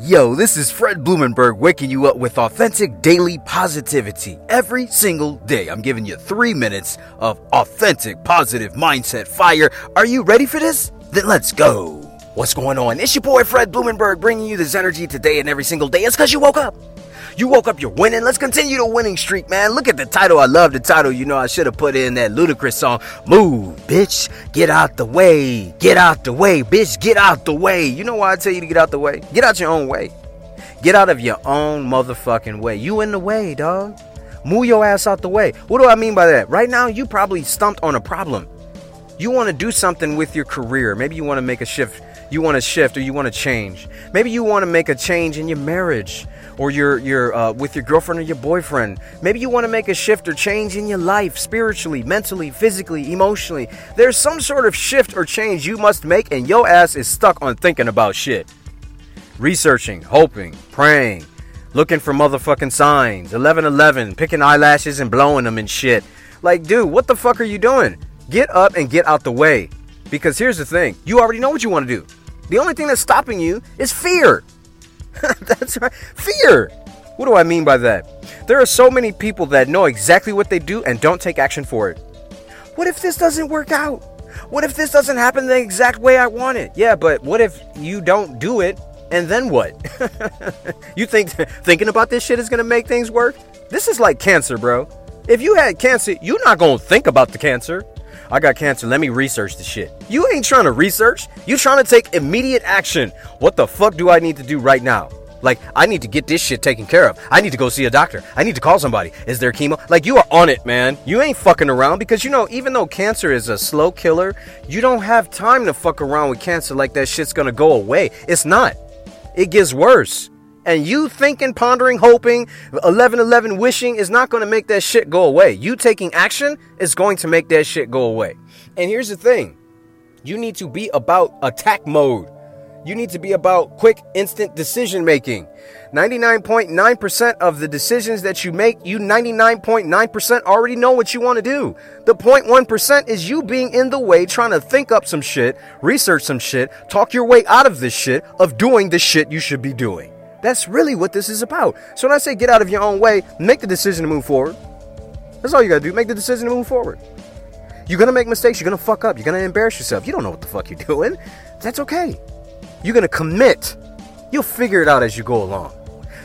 Yo, this is Fred Blumenberg waking you up with authentic daily positivity every single day. I'm giving you three minutes of authentic positive mindset fire. Are you ready for this? Then let's go. What's going on? It's your boy Fred Blumenberg bringing you this energy today and every single day. It's because you woke up. You woke up, you're winning. Let's continue the winning streak, man. Look at the title. I love the title. You know, I should have put in that Ludacris song. Move, bitch. Get out the way. Get out the way, bitch. Get out the way. You know why I tell you to get out the way? Get out your own way. Get out of your own motherfucking way. You in the way, dog. Move your ass out the way. What do I mean by that? Right now, you probably stumped on a problem. You want to do something with your career. Maybe you want to make a shift. You want to shift or you want to change. Maybe you want to make a change in your marriage or your your uh, with your girlfriend or your boyfriend. Maybe you want to make a shift or change in your life, spiritually, mentally, physically, emotionally. There's some sort of shift or change you must make, and your ass is stuck on thinking about shit, researching, hoping, praying, looking for motherfucking signs. 1111, picking eyelashes and blowing them and shit. Like, dude, what the fuck are you doing? Get up and get out the way. Because here's the thing you already know what you want to do. The only thing that's stopping you is fear. That's right. Fear. What do I mean by that? There are so many people that know exactly what they do and don't take action for it. What if this doesn't work out? What if this doesn't happen the exact way I want it? Yeah, but what if you don't do it and then what? you think thinking about this shit is going to make things work? This is like cancer, bro. If you had cancer, you're not going to think about the cancer. I got cancer. Let me research the shit. You ain't trying to research. You trying to take immediate action. What the fuck do I need to do right now? Like, I need to get this shit taken care of. I need to go see a doctor. I need to call somebody. Is there chemo? Like, you are on it, man. You ain't fucking around because, you know, even though cancer is a slow killer, you don't have time to fuck around with cancer like that shit's gonna go away. It's not. It gets worse. And you thinking, pondering, hoping, 11 11 wishing is not going to make that shit go away. You taking action is going to make that shit go away. And here's the thing you need to be about attack mode. You need to be about quick, instant decision making. 99.9% of the decisions that you make, you 99.9% already know what you want to do. The 0.1% is you being in the way, trying to think up some shit, research some shit, talk your way out of this shit, of doing the shit you should be doing. That's really what this is about. So when I say get out of your own way, make the decision to move forward. That's all you gotta do. Make the decision to move forward. You're gonna make mistakes. You're gonna fuck up. You're gonna embarrass yourself. You don't know what the fuck you're doing. That's okay. You're gonna commit. You'll figure it out as you go along.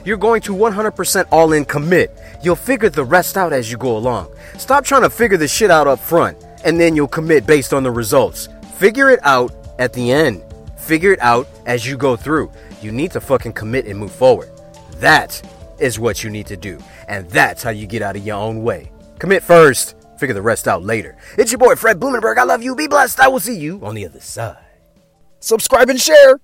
You're going to 100% all in commit. You'll figure the rest out as you go along. Stop trying to figure the shit out up front and then you'll commit based on the results. Figure it out at the end. Figure it out as you go through. You need to fucking commit and move forward. That is what you need to do. And that's how you get out of your own way. Commit first, figure the rest out later. It's your boy Fred Blumenberg. I love you. Be blessed. I will see you on the other side. Subscribe and share.